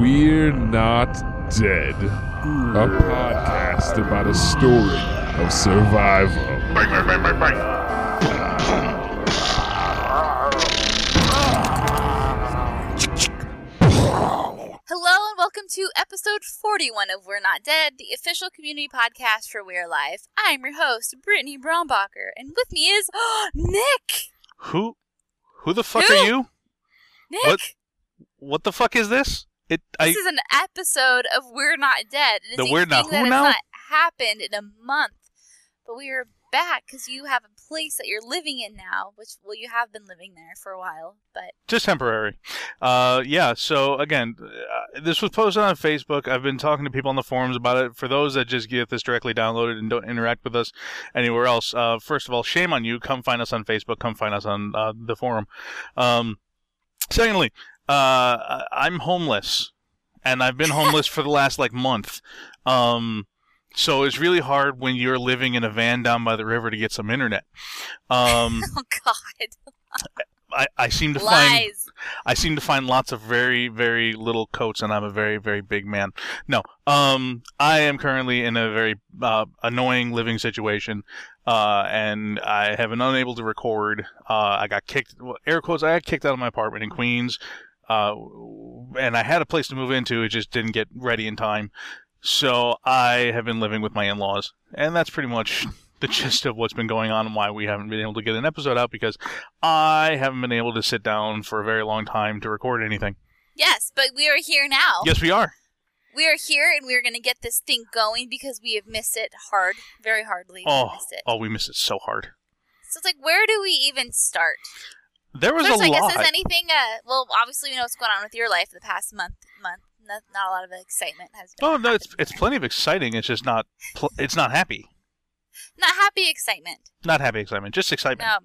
We're Not Dead, a podcast about a story of survival. Bang, bang, bang, to episode 41 of We're Not Dead, the official community podcast for We're Alive. I'm your host, Brittany Braunbacher, and with me is Nick. Who who the fuck Who? are you? Nick, What? What the fuck is this? It I this is an episode of We're Not Dead. It is The We're Not that Who now? not happened in a month, but we are back because you have a place that you're living in now, which well you have been living there for a while, but just temporary. Uh yeah, so again, uh, this was posted on Facebook. I've been talking to people on the forums about it. For those that just get this directly downloaded and don't interact with us anywhere else, uh first of all, shame on you. Come find us on Facebook, come find us on uh, the forum. Um secondly, uh I'm homeless and I've been homeless for the last like month. Um so it's really hard when you're living in a van down by the river to get some internet. Um, oh god, I, I seem to find. I seem to find lots of very very little coats, and I'm a very very big man. No, um, I am currently in a very uh, annoying living situation, uh, and I have been unable to record. Uh, I got kicked. Well, air quotes. I got kicked out of my apartment in Queens, uh, and I had a place to move into. It just didn't get ready in time. So I have been living with my in-laws, and that's pretty much the gist of what's been going on and why we haven't been able to get an episode out because I haven't been able to sit down for a very long time to record anything. Yes, but we are here now. Yes, we are. We are here and we're going to get this thing going because we have missed it hard, very hardly. Oh, missed it. oh, we miss it so hard. So it's like, where do we even start? There was First, a I lot. guess, is anything, uh, well, obviously we know what's going on with your life the past month, month. Not, not a lot of excitement has been. oh no, it's it's plenty of exciting. It's just not. Pl- it's not happy. Not happy excitement. Not happy excitement. Just excitement. Um,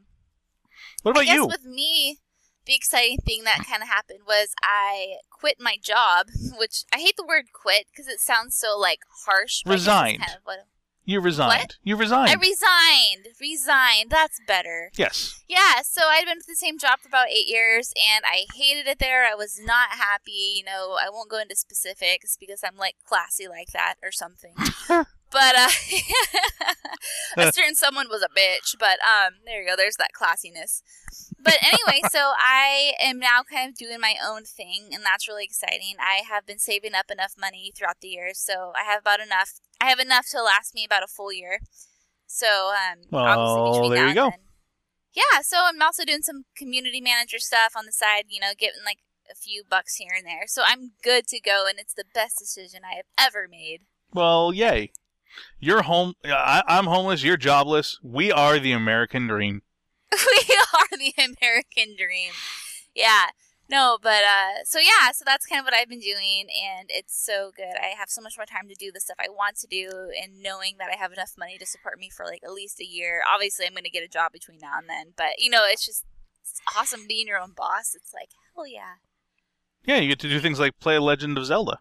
what about I guess you? with me, the exciting thing that kind of happened was I quit my job, which I hate the word quit because it sounds so like harsh. but I guess it's Resigned. Kind of what, you resigned. What? You resigned. I resigned. Resigned. That's better. yes. Yeah, so I'd been with the same job for about eight years, and I hated it there. I was not happy. You know, I won't go into specifics because I'm like classy like that or something. but uh, a certain someone was a bitch. But um, there you go. There's that classiness. But anyway, so I am now kind of doing my own thing, and that's really exciting. I have been saving up enough money throughout the years, so I have about enough. I have enough to last me about a full year. So um, between there you go. then- yeah, so I'm also doing some community manager stuff on the side, you know, getting like a few bucks here and there. So I'm good to go, and it's the best decision I have ever made. Well, yay. You're home. I, I'm homeless. You're jobless. We are the American dream. we are the American dream. Yeah. No, but uh so yeah, so that's kind of what I've been doing and it's so good. I have so much more time to do the stuff I want to do and knowing that I have enough money to support me for like at least a year. Obviously I'm gonna get a job between now and then, but you know, it's just it's awesome being your own boss. It's like, hell yeah. Yeah, you get to do things like play Legend of Zelda.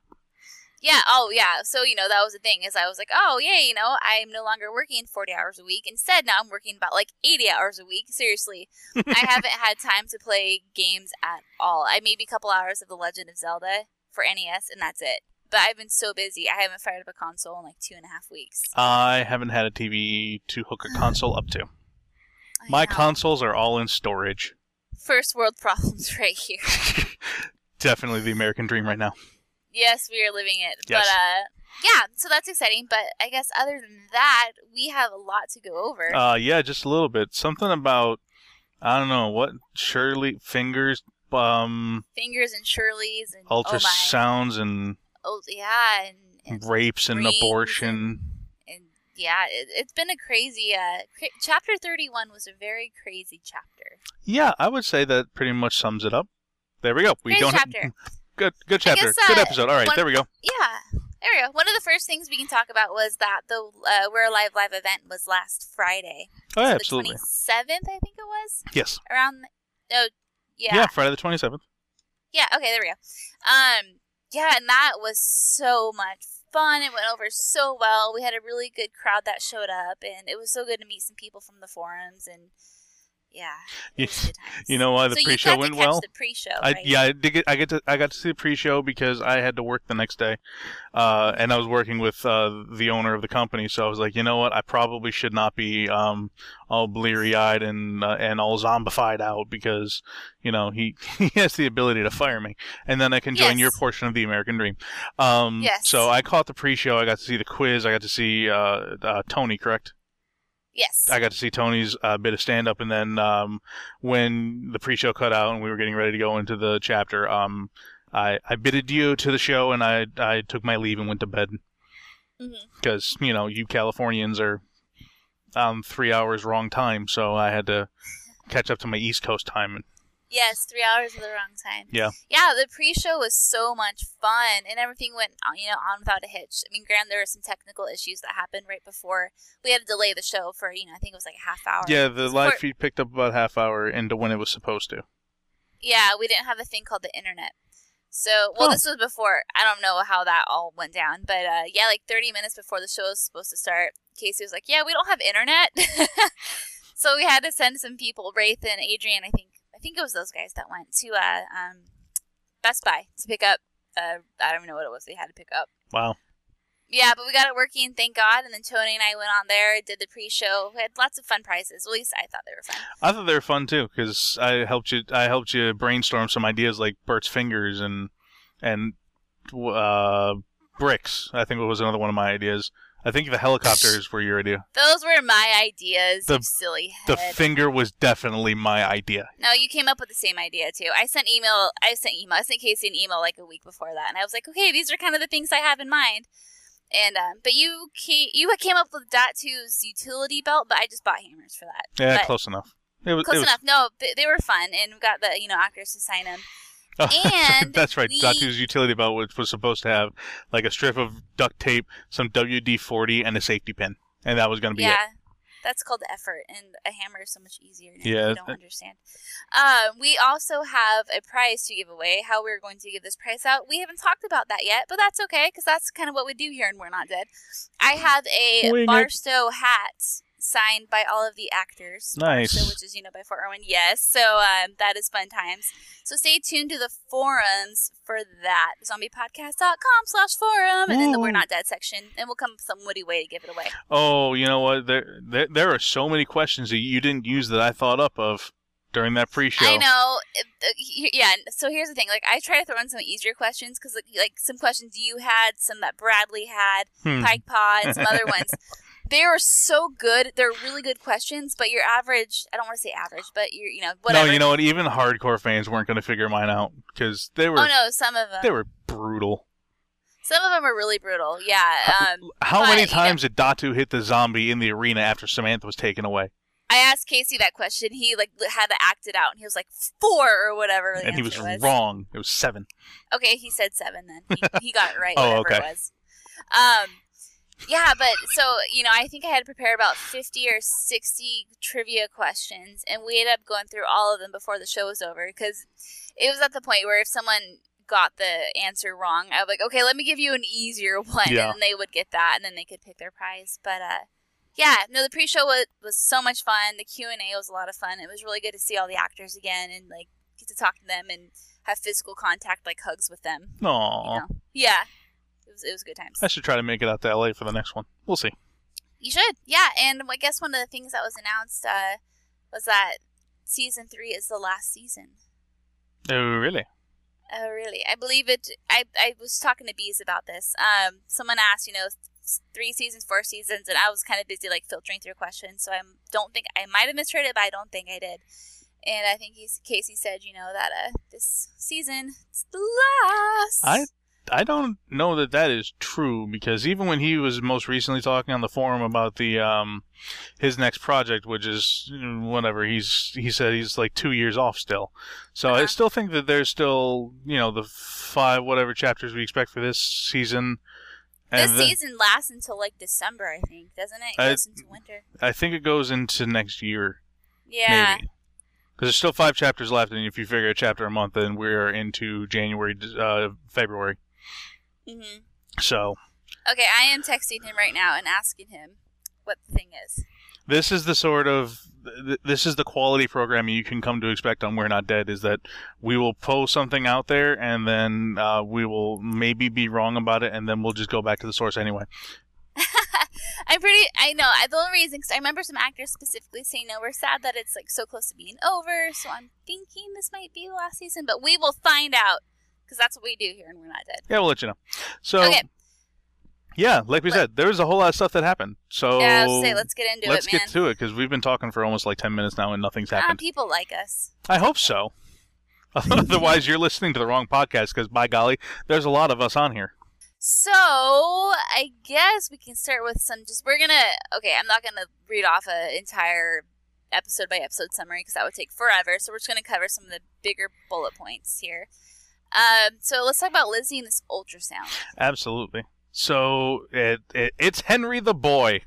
Yeah, oh yeah. So, you know, that was the thing is I was like, oh yeah, you know, I'm no longer working 40 hours a week. Instead, now I'm working about like 80 hours a week. Seriously. I haven't had time to play games at all. I maybe a couple hours of The Legend of Zelda for NES and that's it. But I've been so busy. I haven't fired up a console in like two and a half weeks. I haven't had a TV to hook a console up to. I My know. consoles are all in storage. First world problems right here. Definitely the American dream right now. Yes, we are living it. Yes. But uh yeah, so that's exciting. But I guess other than that, we have a lot to go over. Uh, yeah, just a little bit. Something about I don't know what Shirley fingers, um, Fingers and Shirley's and oh ultrasounds and Oh yeah, and, and rapes and abortion. and yeah, it, it's been a crazy. Uh, cra- chapter thirty-one was a very crazy chapter. Yeah, I would say that pretty much sums it up. There we go. We Crazy don't chapter. Good good chapter. guess, good uh, episode. All right, one- there we go. Yeah, there we go. One of the first things we can talk about was that the uh, We're Alive live event was last Friday. Oh, yeah, So absolutely. The twenty-seventh, I think it was Yes. around. Oh, Yeah. yeah, Friday the twenty seventh. Yeah, okay, there we go. Um, yeah, and that was so much fun. It went over so well. We had a really good crowd that showed up, and it was so good to meet some people from the forums. And Yeah. You, it was good times. you know why the so pre-show went well? The pre-show, I, right? yeah, I did get, I get to I got to see the pre-show because I had to work the next day, uh, and I was working with uh, the owner of the company. So I was like, you know what, I probably should not be um, all bleary-eyed and uh, and all zombified out because you know he he has the ability to fire me, and then I can join Yes. your portion of the American Dream. Um, Yes. So I caught the pre-show. I got to see the quiz. I got to see uh, uh, Tony. Correct. Yes. I got to see Tony's uh, bit of stand up, and then um, when the pre show cut out and we were getting ready to go into the chapter, um, I, I bid adieu to the show and I, I took my leave and went to bed because, you know, you Californians are um, three hours wrong time, so I had to catch up to my East Coast time. Yes, three hours at the wrong time. Yeah. Yeah, the pre-show was so much fun, and everything went uh, you know on without a hitch. I mean, granted, there were some technical issues that happened right before we had to delay the show for you know I think it was like a half hour. yeah, the live feed picked up about half hour into when it was supposed to. Yeah, we didn't have a thing called the internet. So, well, Oh. this was before. I don't know how that all went down, but uh, yeah, like 30 minutes before the show was supposed to start, Casey was like, "Yeah, we don't have internet," so we had to send some people, Wraith and Adrian. I think, think it was those guys that went to uh, um, Best Buy to pick up. Uh, I don't even know what it was they had to pick up. Wow. Yeah, but we got it working, thank God. And then Tony and I went on there, did the pre-show. We had lots of fun prizes. At least I thought they were fun. I thought they were fun too because I helped you. I helped you brainstorm some ideas like Burt's fingers and and uh, bricks. I think it was another one of my ideas. I think the helicopters were your idea. Those were my ideas. The- you silly The finger was definitely my idea. No, you came up with the same idea too. I sent email. I sent email. I sent Casey an email like a week before that, and I was like, okay, these are kind of the things I have in mind. And um, but you came, you came up with Datu's utility belt, but I just bought hammers for that. Yeah, But- close enough. It was, Close was, enough. No, they, they were fun, and we got the you know actors to sign them. And that's right. we- Datu's utility belt which was supposed to have like a strip of duct tape, some WD forty, and a safety pin, and that was going to be yeah, that's called effort, and a hammer is so much easier. Now. Yeah, you don't understand. Uh, we also have a prize to give away. How we're going to give this prize out, we haven't talked about that yet, but that's okay because that's kind of what we do here, and we're not dead. I have a Wing it. Barstow hat signed by all of the actors. Nice. Which is you know by Fort Irwin. Yes, so um, that is fun times. So stay tuned to the forums for that. Zombiepodcast.com slash forum, and in the We're Not Dead section, and we'll come up with some witty way to give it away. Oh, you know what? There, there, there are so many questions that you didn't use that I thought up of during that pre-show. I know. Uh, Yeah. So here's the thing. Like, I try to throw in some easier questions because, like, like some questions you had, some that Bradley had, Hmm. Pike Pod, and some other ones. They are so good. They're really good questions, but your average, I don't want to say average, but you're, you know, whatever. No, you know what? Even hardcore fans weren't going to figure mine out because they were Oh, no. Some of them. they were brutal. Some of them are really brutal. Yeah. Um, How but, many you know- times did Datu hit the zombie in the arena after Samantha was taken away? I asked Casey that question. He, like, had to act it out, and he was like, four or whatever. the and he was, answer wrong. It was seven. Okay, he said seven then. He, he got it right, Oh, whatever okay. it was. Um, yeah, but so, you know, I think I had to prepare about 50 or 60 trivia questions, and we ended up going through all of them before the show was over because it was at the point where if someone got the answer wrong, I was like, okay, let me give you an easier one, Yeah. and they would get that, and then they could pick their prize. But, uh, yeah, no, the pre-show was, was so much fun. The Q&A was a lot of fun. It was really good to see all the actors again and, like, get to talk to them and have physical contact, like hugs with them. Aww. You know? Yeah. It was, it was good times. I should try to make it out to LA for the next one. We'll see. You should. Yeah, and I guess one of the things that was announced uh, was that season three is the last season. Oh, really? Oh, really? I believe it. I, I was talking to Bees about this. Um, someone asked, you know, three seasons, four seasons, and I was kind of busy like filtering through questions, so I don't think I might have misread it, but I don't think I did. And I think he's, Casey said, you know, that uh, this season it's the last. I I don't know that that is true because even when he was most recently talking on the forum about the um his next project, which is whatever he's he said he's like two years off still. So I Uh-huh. still think that there's still you know the five whatever chapters we expect for this season. this then- season lasts until like December, I think, doesn't it? It I- goes into winter. I think it goes into next year. Yeah. Maybe. Because there's still five chapters left, and if you figure a chapter a month, then we're into January, uh, February. Hmm So Okay, I am texting him right now and asking him what the thing is. this is the sort of th- this is the quality programming you can come to expect on We're Not Dead. Is that we will post something out there and then uh, we will maybe be wrong about it, and then we'll just go back to the source anyway. I'm pretty. I know. I, the only reason, because I remember some actors specifically saying, "No, we're sad that it's like so close to being over." So I'm thinking this might be the last season, but we will find out because that's what we do here, and we're not dead. Yeah, we'll let you know. So Okay. yeah, like we Let- said, there was a whole lot of stuff that happened. So yeah, say let's get into it. let's it, man. get to it because we've been talking for almost like ten minutes now and nothing's Ah, happened. people like us. I hope so. Otherwise, you're listening to the wrong podcast because, by golly, there's a lot of us on here. So I guess we can start with some. Just we're gonna. Okay, I'm not gonna read off an entire episode by episode summary because that would take forever. So we're just gonna cover some of the bigger bullet points here. Um, so let's talk about Lizzie and this ultrasound. Absolutely. So it, it it's Henry the boy.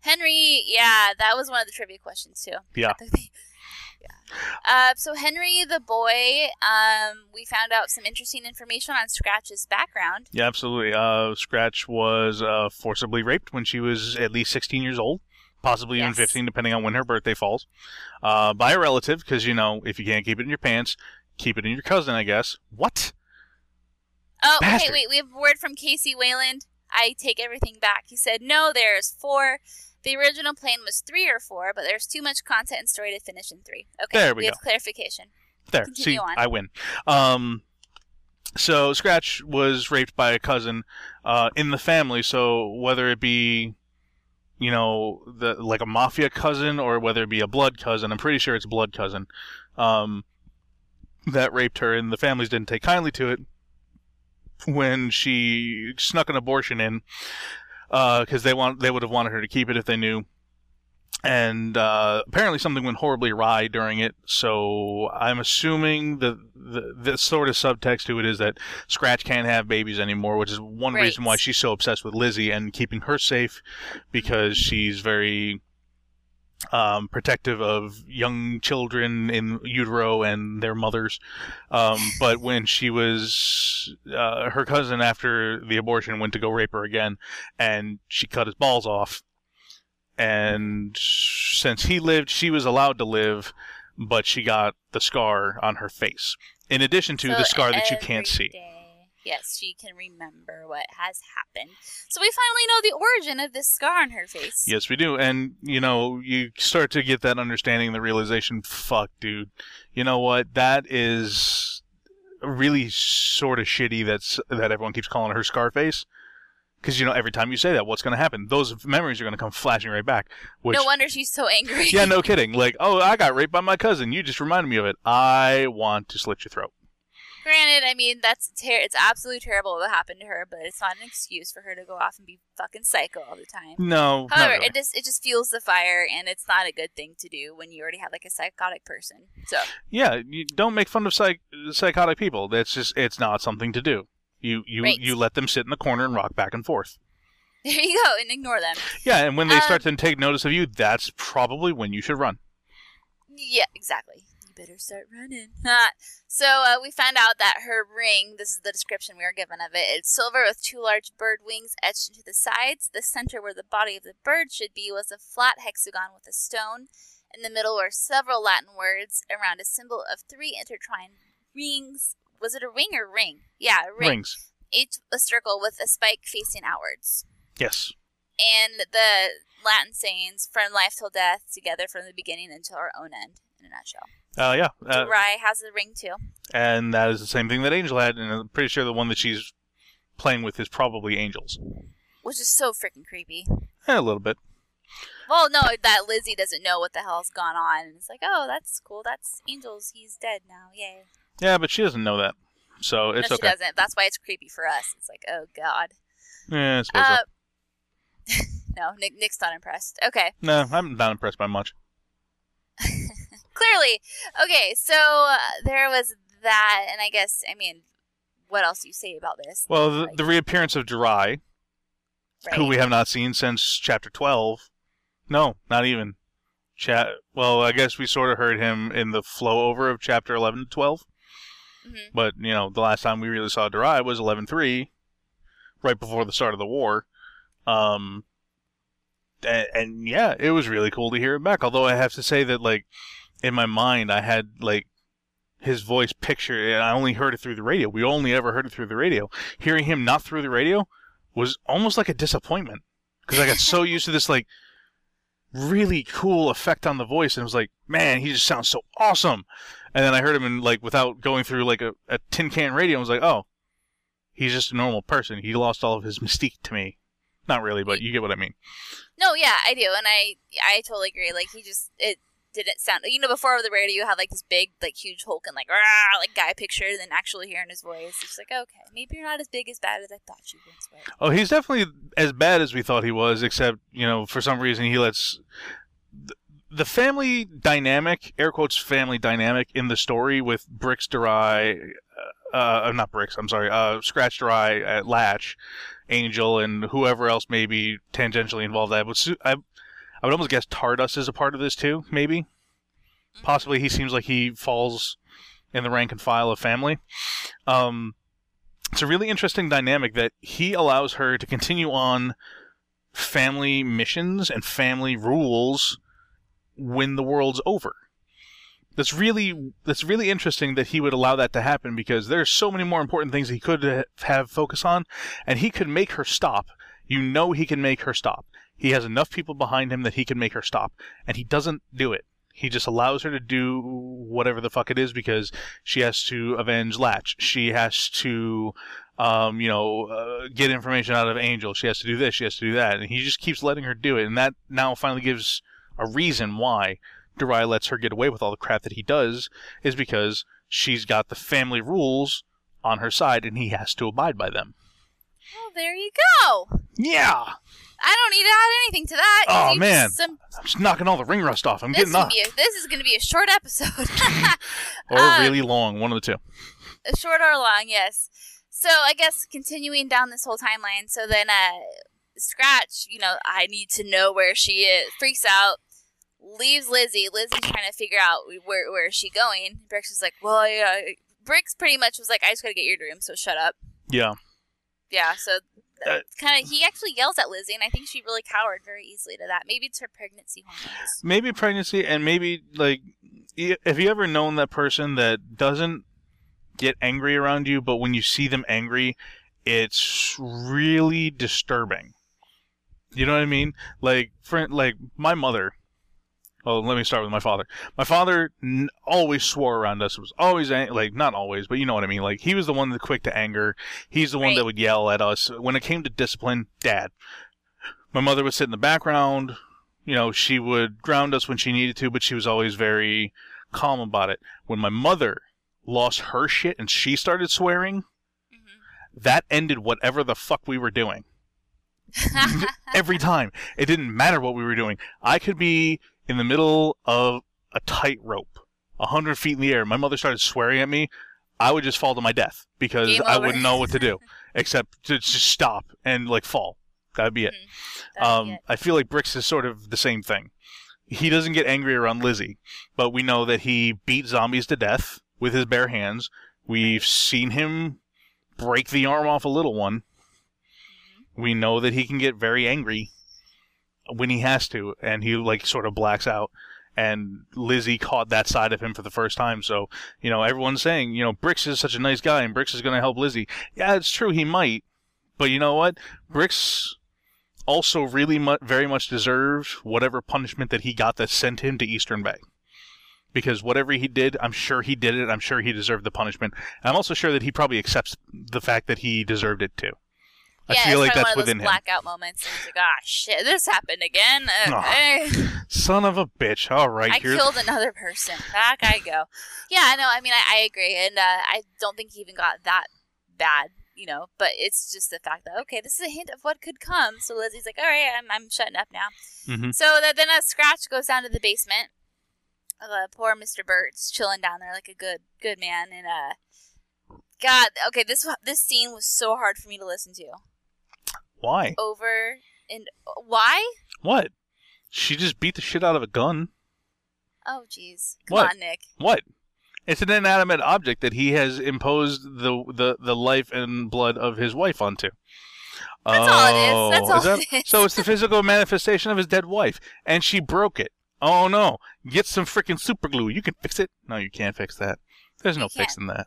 Henry, yeah, that was one of the trivia questions too. Yeah. yeah. Uh, so Henry the boy, um, we found out some interesting information on Scratch's background. Yeah, absolutely. Uh, Scratch was uh, forcibly raped when she was at least 16 years old, possibly even 15, depending on when her birthday falls, uh, by a relative. Because you know, if you can't keep it in your pants, keep it in your cousin. I guess. What? Oh, Bastard. okay, wait, we have a word from Casey Wayland. I take everything back. He said, no, there's four. The original plan was three or four, but there's too much content and story to finish in three. Okay, There we have go. clarification. There. Continue See, on. I win. Um, so Scratch was raped by a cousin uh, in the family. So whether it be, you know, the like a mafia cousin or whether it be a blood cousin, I'm pretty sure it's a blood cousin. Um, that raped her, and the families didn't take kindly to it when she snuck an abortion in because they want they would have wanted her to keep it if they knew and uh, apparently something went horribly awry during it. So I'm assuming the, the the sort of subtext to it is that Scratch can't have babies anymore, which is one Right. reason why she's so obsessed with Lizzie and keeping her safe because she's very um, protective of young children in utero and their mothers. Um, but when she was uh, her cousin after the abortion went to go rape her again, and she cut his balls off and since he lived, she was allowed to live, but she got the scar on her face. In addition to So the scar that you can't every see. Yes, she can remember what has happened. So we finally know the origin of this scar on her face. Yes, we do. And, you know, you start to get that understanding, the realization, fuck, dude. You know what? That is really sort of shitty that's, that everyone keeps calling her Scarface. Because, you know, every time you say that, what's going to happen? Those memories are going to come flashing right back. Which, no wonder she's so angry. yeah, no kidding. Like, oh, I got raped by my cousin. You just reminded me of it. I want to slit your throat. Granted, I mean that's ter- it's absolutely terrible what happened to her, but it's not an excuse for her to go off and be fucking psycho all the time. No. However, really. it just it just fuels the fire, and it's not a good thing to do when you already have like a psychotic person. So Yeah, you don't make fun of psych- psychotic people. That's just it's not something to do. You you Right. you let them sit in the corner and rock back and forth. there you go, and ignore them. Yeah, and when they Um, start to take notice of you, that's probably when you should run. Yeah, exactly. Better start running. So uh, we found out that her ring. This is the description we were given of it. It's silver with two large bird wings etched into the sides. The center, where the body of the bird should be, was a flat hexagon with a stone. In the middle were several Latin words around a symbol of three intertwined rings. Was it a ring or ring? Yeah, a ring. Rings. Each a circle with a spike facing outwards. Yes. And the Latin sayings, from life till death, together from the beginning until our own end, in a nutshell. Uh, yeah. Uh, has a ring too. and that is the same thing that Angel had, and I'm pretty sure the one that she's playing with is probably Angel's. which is so freaking creepy. Eh, a little bit. Well, no, that Lizzie doesn't know what the hell's gone on, and it's like, oh, that's cool. That's Angel's. He's dead now. Yay. Yeah, but she doesn't know that, so it's no, she okay. doesn't. That's why it's creepy for us. It's like, oh god. Yeah, I suppose so. Uh, no, Nick, Nick's not impressed. Okay, No, I'm not impressed by much. Clearly. Okay, so uh, there was that, and I guess, I mean, what else do you say about this? Well, the, Like, the reappearance of Jirai, right? who we have not seen since chapter 12. No, not even. Chat. Well, I guess we sort of heard him in the flow over of chapter 11 to 12. Mhm. But, you know, the last time we really saw Jirai was 11.3, right before the start of the war. Um, and, and yeah, it was really cool to hear him back. Although I have to say that like in my mind, I had like his voice picture, and I only heard it through the radio. We only ever heard it through the radio. Hearing him not through the radio was almost like a disappointment because I got so used to this like really cool effect on the voice, and it was like, man, he just sounds so awesome. And then I heard him in like without going through like a, a tin can radio. I was like, oh, he's just a normal person. He lost all of his mystique to me. Not really, but you get what I mean. No, yeah, I do, and I I totally agree. Like he just it didn't sound you know before over the radio you had like this big like huge Hulk and like rah, like guy picture, and then actually hearing his voice, it's like okay, maybe you're not as big as bad as I thought you were. Oh, he's definitely as bad as we thought he was, except, you know, for some reason he lets. The family dynamic, air quotes, family dynamic in the story with Bricks Dry, uh, uh, not Bricks, I'm sorry, uh, Scratch Dry at Latch, Angel, and whoever else may be tangentially involved. That, su- I, I would almost guess Tardus is a part of this too, maybe. Possibly he seems like he falls in the rank and file of family. Um, it's a really interesting dynamic that he allows her to continue on family missions and family rules when the world's over. That's really that's really interesting that he would allow that to happen because there's so many more important things he could have focus on, and he could make her stop. You know he can make her stop. He has enough people behind him that he can make her stop, and he doesn't do it. He just allows her to do whatever the fuck it is because she has to avenge Latch. She has to um, you know, uh, get information out of Angel. She has to do this, she has to do that, and he just keeps letting her do it, and that now finally gives a reason why Durai lets her get away with all the crap that he does, is because she's got the family rules on her side, and he has to abide by them. Oh, there you go. Yeah, I don't need to add anything to that. Oh, you man. just- some- I'm just knocking all the ring rust off. I'm this, getting gonna off, be a, this is going to be a short episode. or um, really long, one of the two. short or long, yes. So I guess continuing down this whole timeline. So then, uh, Scratch, you know, I need to know where she is. Freaks out, leaves Lizzie. Lizzie's trying to figure out where where is she going. Bricks is like, well, yeah. Bricks pretty much was like, I just gotta get your room, so shut up. Yeah, Yeah. So. Uh, kind of, he actually yells at Lizzie, and I think she really cowered very easily to that. Maybe it's her pregnancy hormones. maybe pregnancy, and maybe like, have you ever known that person that doesn't get angry around you, but when you see them angry, it's really disturbing. You know what I mean? Like, for like my mother. Well, let me start with my father. My father n- always swore around us. It was always ang- like not always, but you know what I mean. Like he was the one that quick to anger. He's the one Right. that would yell at us when it came to discipline. Dad. My mother would sit in the background. You know, she would ground us when she needed to, but she was always very calm about it. When my mother lost her shit and she started swearing, hmm that ended whatever the fuck we were doing. Every time. It didn't matter what we were doing. I could be in the middle of a tightrope, a hundred feet in the air. My mother started swearing at me. I would just fall to my death because I wouldn't know what to do except to just stop and like fall. That'd be it. That'd Um, be it. I feel like Bricks is sort of the same thing. He doesn't get angry around Lizzie, but we know that he beat zombies to death with his bare hands. We've seen him break the arm off a little one. We know that he can get very angry when he has to, and he like sort of blacks out. And Lizzie caught that side of him for the first time. So, you know, everyone's saying, you know, Bricks is such a nice guy and Bricks is going to help Lizzie. Yeah, it's true, he might. But you know what? Bricks also really mu- very much deserved whatever punishment that he got that sent him to Eastern Bay. Because whatever he did, I'm sure he did it. I'm sure he deserved the punishment. I'm also sure that he probably accepts the fact that he deserved it too. I yeah, feel it's like that's one of within those him. blackout moments. And he's like, ah, shit, this happened again. Uh, Aw. eh. Son of a bitch. All right, I killed another person. Back I go. Yeah, no, I mean, I, I agree, and uh, I don't think he even got that bad, you know. But it's just the fact that okay, this is a hint of what could come. So Lizzie's like, all right, I'm, I'm shutting up now. Mhm. So that then a scratch goes down to the basement. Uh, poor Mr. Bird's chilling down there like a good good man, and uh, God, okay, this this scene was so hard for me to listen to Why? over and why? What? She just beat the shit out of a gun. Oh, jeez, come What? on, Nick. What? It's an inanimate object that he has imposed the the, the life and blood of his wife onto. That's all it is. That's Oh, all is that- it is. So it's the physical manifestation of his dead wife, and she broke it. Oh no! Get some freaking super glue. You can fix it. No, you can't fix that. There's no fixing that.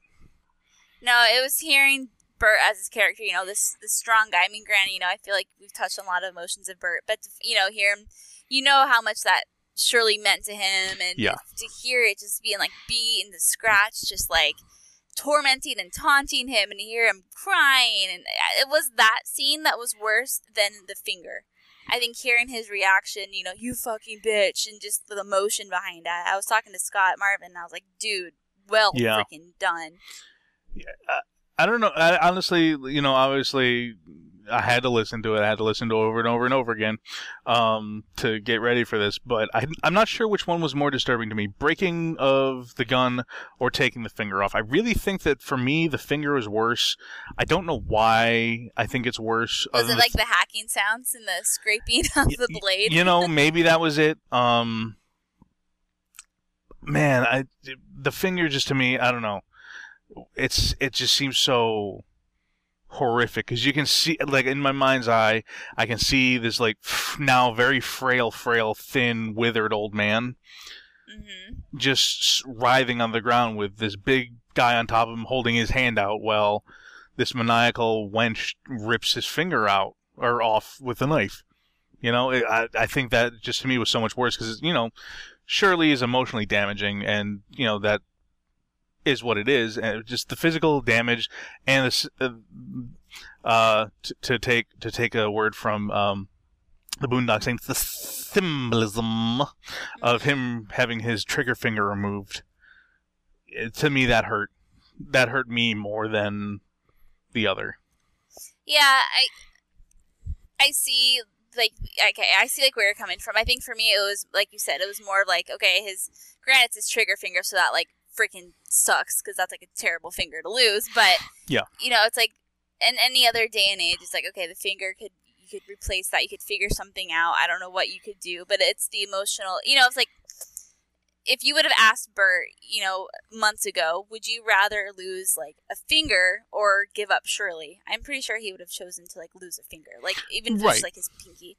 No, it was hearing Burt as his character. You know, this this strong guy. I mean, granted, you know, I feel like we've touched on a lot of emotions of Burt, but to, you know, hear him, you know how much that surely meant to him, and Yeah. to hear it just being like beat and the scratch, just like tormenting and taunting him, and hear him crying, and uh, it was that scene that was worse than the finger. I think hearing his reaction, you know, you fucking bitch, and just the emotion behind that. I was talking to Scott Marvin, and I was like, dude, well Yeah. freaking done. I don't know. I, honestly, you know, obviously, I had to listen to it. I had to listen to it over and over and over again um, to get ready for this. But I, I'm not sure which one was more disturbing to me: breaking of the gun or taking the finger off. I really think that for me, the finger is worse. I don't know why. I think it's worse. Was it like the hacking sounds and the scraping of the blade? you know, maybe that was it. Um, man, I the finger just to me, I don't know. It's it just seems so horrific because you can see like in my mind's eye, I can see this like now very frail, frail, thin, withered old man hmm just writhing on the ground with this big guy on top of him holding his hand out while this maniacal wench rips his finger out or off with a knife. You know, it, I I think that just to me was so much worse because you know, Shirley is emotionally damaging, and you know that is what it is, and just the physical damage and this uh, uh t- to take to take a word from um the Boondock Saints, the symbolism of him having his trigger finger removed. It, to me, that hurt. That hurt me more than the other. Yeah, I I see like okay, I see like where you're coming from. I think for me it was like you said, it was more like okay, his granted it's his trigger finger, so that like freaking sucks because that's like a terrible finger to lose. But Yeah. you know, it's like in any other day and age, it's like okay, the finger could you could replace that, you could figure something out. I don't know what you could do, but it's the emotional. You know, it's like if you would have asked Burt, you know, months ago, would you rather lose like a finger or give up Shirley? I'm pretty sure he would have chosen to like lose a finger, like even Right. just like his pinky.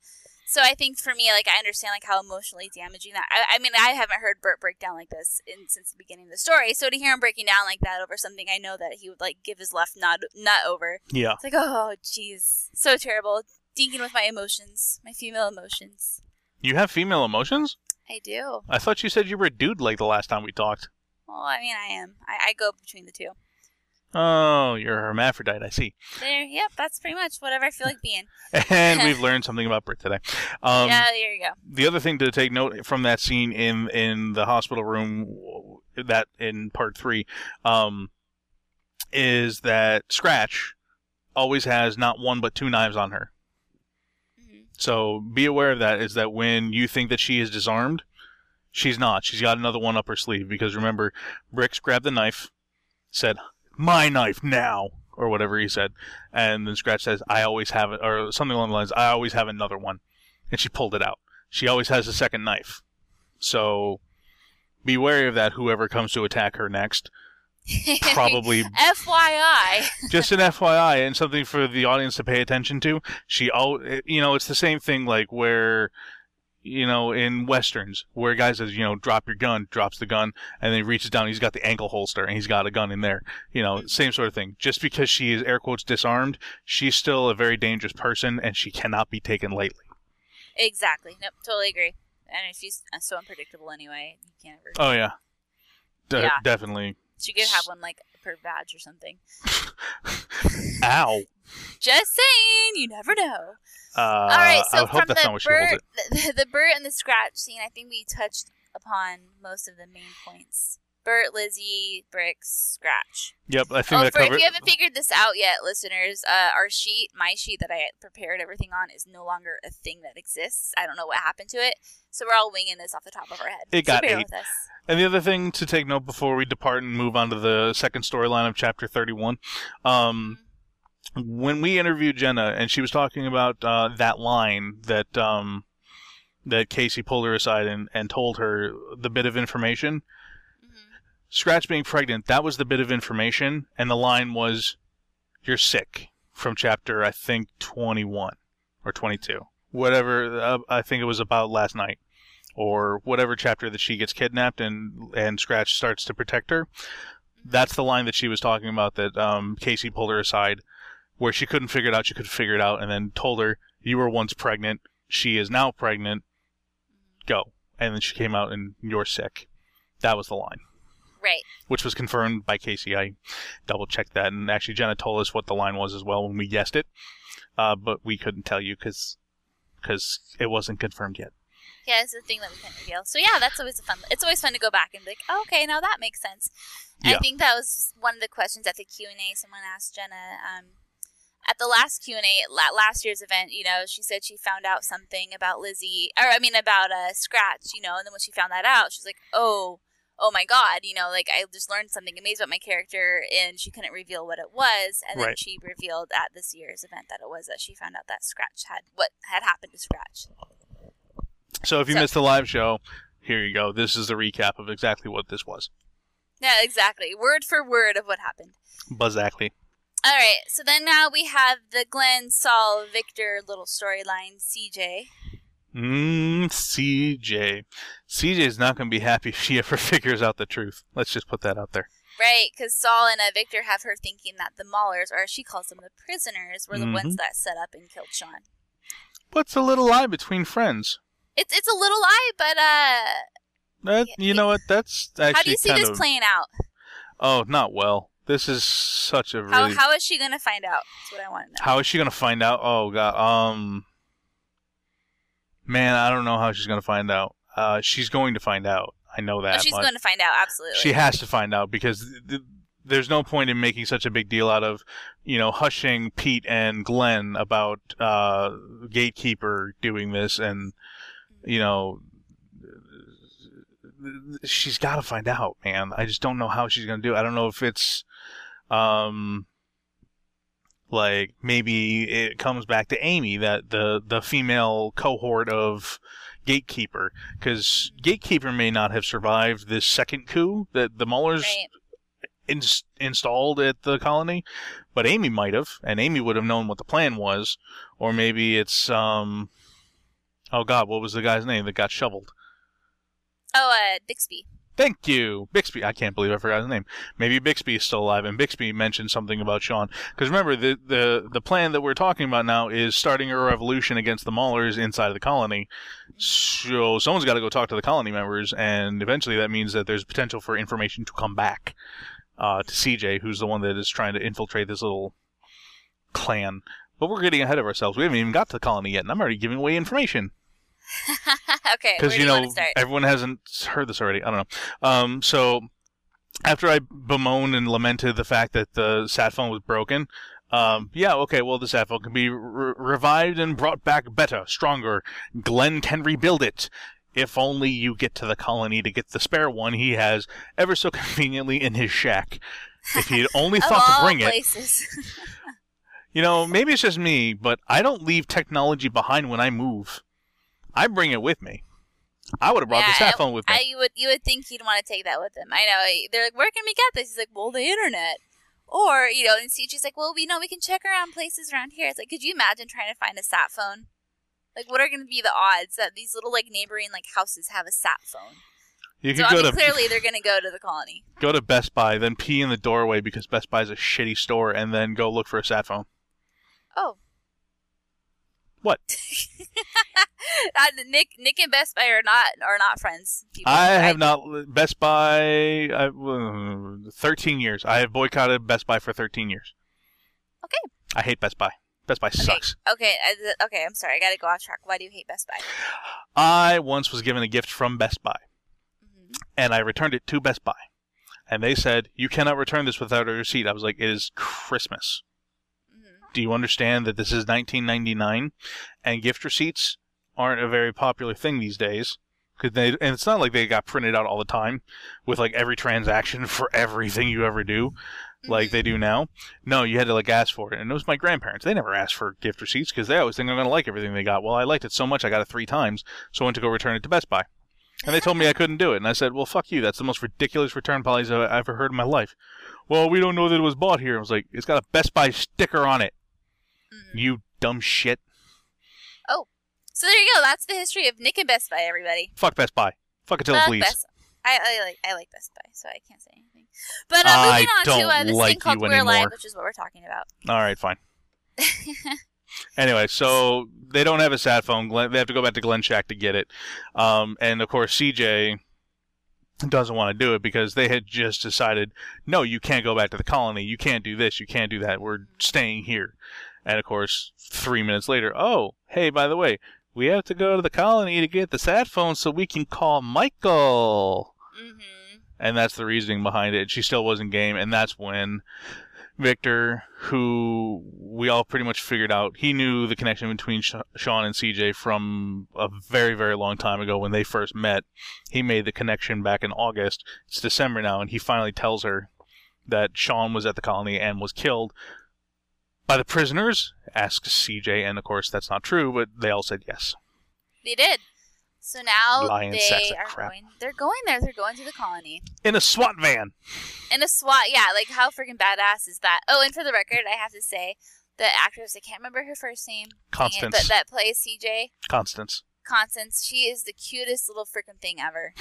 So I think for me, like I understand like how emotionally damaging that. I, I mean, I haven't heard Burt break down like this in, since the beginning of the story. So to hear him breaking down like that over something, I know that he would like give his left nut nut over. Yeah. It's like, oh, jeez, so terrible. Dinking with my emotions, my female emotions. You have female emotions? I do. I thought you said you were a dude like the last time we talked. Well, I mean, I am. I, I go between the two. Oh, you're a hermaphrodite, I see. There, yep, that's pretty much whatever I feel like being. And we've learned something about Brit today. Um, yeah, there you go. the other thing to take note from that scene in in the hospital room that in part three um, is that Scratch always has not one but two knives on her. hmm So be aware of that. Is that when you think that she is disarmed, she's not. She's got another one up her sleeve because remember, Bricks grabbed the knife, said, "My knife now." Or whatever he said, and then Scratch says, "I always have it," or something along the lines. I always have another one, and she pulled it out. She always has a second knife, so be wary of that. Whoever comes to attack her next, probably FYI. just an FYI and something for the audience to pay attention to. She, all, you know, it's the same thing like where, you know, in westerns where a guy says, you know, drop your gun, drops the gun, and then he reaches down, he's got the ankle holster and he's got a gun in there. You know, same sort of thing. Just because she is air quotes disarmed, she's still a very dangerous person and she cannot be taken lightly. exactly. Nope, totally agree. And she's uh, so unpredictable anyway. You can't ever. Oh yeah, De- Yeah. definitely. She could have one like per badge or something. Ow. Just saying, you never know. Uh, All right, so I would hope from the not what she Burt, it. the, the Burt and the Scratch scene, I think we touched upon most of the main points. Burt, Lizzie, Bricks, Scratch. Yep, I think Oh, that for, if you haven't figured this out yet, listeners, uh, our sheet, my sheet that I prepared everything on, is no longer a thing that exists. I don't know what happened to it, so we're all winging this off the top of our head. It so got bear eight. with us. And the other thing to take note before we depart and move on to the second storyline of chapter 31, um, when we interviewed Jenna and she was talking about uh, that line that um, that Casey pulled her aside and, and told her the bit of information. Scratch being pregnant, that was the bit of information, and the line was, "You're sick." from chapter I think 21 or 22, whatever. Uh, I think it was about last night, or whatever chapter that she gets kidnapped and and Scratch starts to protect her. That's the line that she was talking about that um, Casey pulled her aside, where she couldn't figure it out. She could figure it out, and then told her, "You were once pregnant. She is now pregnant. Go." And then she came out, and you're sick. That was the line Right. which was confirmed by Casey. I double checked that, and actually Jenna told us what the line was as well when we guessed it, uh, but we couldn't tell you because because it wasn't confirmed yet. Yeah, it's the thing that we can't reveal. So yeah, that's always a fun. It's always fun to go back and be like, oh, okay, now that makes sense. Yeah. I think that was one of the questions at the Q and A. Someone asked Jenna um, at the last Q and A at last year's event. You know, she said she found out something about Lizzie, or I mean about uh, Scratch. You know, and then when she found that out, she was like, oh. Oh my God! You know, like I just learned something amazing about my character, and she couldn't reveal what it was. And then Right. she revealed at this year's event that it was that she found out that Scratch had what had happened to Scratch. So if you So- missed the live show, here you go. This is the recap of exactly what this was. Yeah, exactly. Word for word of what happened. Buzzackley. All right, so then now we have the Glenn, Saul, Victor little storyline, CJ. Mmm, CJ. CJ's not going to be happy if she ever figures out the truth. Let's just put that out there. Right, because Saul and uh, Victor have her thinking that the Maulers, or as she calls them, the prisoners, were the Mhm. ones that set up and killed Sean. What's a little lie between friends? It's it's a little lie, but uh, That, you know what? That's actually how do you see this of. playing out? oh, not well. This is such a How how is she gonna find out? That's what I want to know. How is she gonna find out? Oh god, um, man, I don't know how she's gonna find out. Uh, she's going to find out. I know Oh, that. she's much. going to find out absolutely. She has to find out because th- th- there's no point in making such a big deal out of, you know, hushing Pete and Glenn about uh, Gatekeeper doing this, and you know, she's got to find out, man. I just don't know how she's gonna do it. I don't know if it's, um, like maybe it comes back to Amy, that the the female cohort of Gatekeeper, because Gatekeeper may not have survived this second coup that the Maulers right. ins- installed at the colony, but Amy might have, and Amy would have known what the plan was, or maybe it's um, oh God, what was the guy's name that got shoveled? Oh, uh, Bixby. Thank you, Bixby. I can't believe I forgot his name. Maybe Bixby is still alive, and Bixby mentioned something about Sean. Because remember, the, the the plan that we're talking about now is starting a revolution against the Maulers inside of the colony. So someone's got to go talk to the colony members, and eventually that means that there's potential for information to come back uh, to CJ, who's the one that is trying to infiltrate this little clan. But we're getting ahead of ourselves. We haven't even got to the colony yet, and I'm already giving away information okay, because you know everyone hasn't heard this already. I don't know. Um, so after I bemoaned and lamented the fact that the sat phone was broken, um, yeah, okay, well the sat phone can be re- revived and brought back better, stronger. Glenn can rebuild it. If only you get to the colony to get the spare one he has ever so conveniently in his shack. If he had only thought to bring it, you know, maybe it's just me, but I don't leave technology behind when I move. I bring it with me. I would have brought the Yeah, sat phone with me. I, you would you would think he'd want to take that with him. I know. Eh, they're like, where can we get this? He's like, well, the internet. Or you know, and CJ's like, well, we know we can check around places around here. It's like, could you imagine trying to find a sat phone? Like, what are going to be the odds that these little like neighboring like houses have a sat phone? You So could I go mean, to clearly they're going to go to the colony. go to Best Buy, then pee in the doorway because Best Buy's a shitty store, and then go look for a sat phone. Oh. What? Uh, Nick, Nick and Best Buy are not are not friends. People. I have not Best Buy. I, uh, Thirteen years. I have boycotted Best Buy for thirteen years. Okay. I hate Best Buy. Best Buy sucks. Okay, I, okay. I'm sorry. I got to go off track. Why do you hate Best Buy? I once was given a gift from Best Buy, hmm and I returned it to Best Buy, and they said you cannot return this without a receipt. I was like, it is Christmas. Do you understand that this is 1999 and gift receipts aren't a very popular thing these days. Cause they, and it's not like they got printed out all the time with like every transaction for everything you ever do like they do mm-hmm. now. No you had to like ask for it. And it was my grandparents. They never asked for gift receipts because they always think i'm going to like everything they got. Well i liked it so much i got it three times so i went to go return it to best buy. And they told me i couldn't do it. And i said well fuck you. That's the most ridiculous return policy i've ever heard in my life. Well we don't know that it was bought here. I was like it's got a best buy sticker on it Mhm. You dumb shit. Oh, so there you go. That's the history of Nick and Best Buy, everybody. Fuck Best Buy. Fuck Fuck please. Best- I, I like I like Best Buy, so I can't say anything. But uh, I moving on to don't uh, this like thing called We're. Live, which is what we're talking about. All right, fine. Anyway, so they don't have a sat phone. They have to go back to Glenn Shack to get it. Um, and of course, CJ doesn't want to do it because they had just decided, no, you can't go back to the colony. You can't do this. You can't do that. We're staying here. And of course, three minutes later, oh, hey, by the way, we have to go to the colony to get the sat phone so we can call Michael. hmm And that's the reasoning behind it. She still wasn't game, and that's when Victor, who we all pretty much figured out, he knew the connection between Sean and CJ from a very, very long time ago when they first met. He made the connection back in August. It's December now, and he finally tells her that Sean was at the colony and was killed by the prisoners. asked CJ, and of course that's not true, but they all said yes. They did. So now Lion they are crap. going. They're going there. They're going to the colony In a SWAT van. in a SWAT. Yeah, like how freaking badass is that? Oh, and for the record, I have to say, the actress I can't remember her first name. dang it, Constance. but that plays CJ Constance. Constance. She is the cutest little freaking thing ever.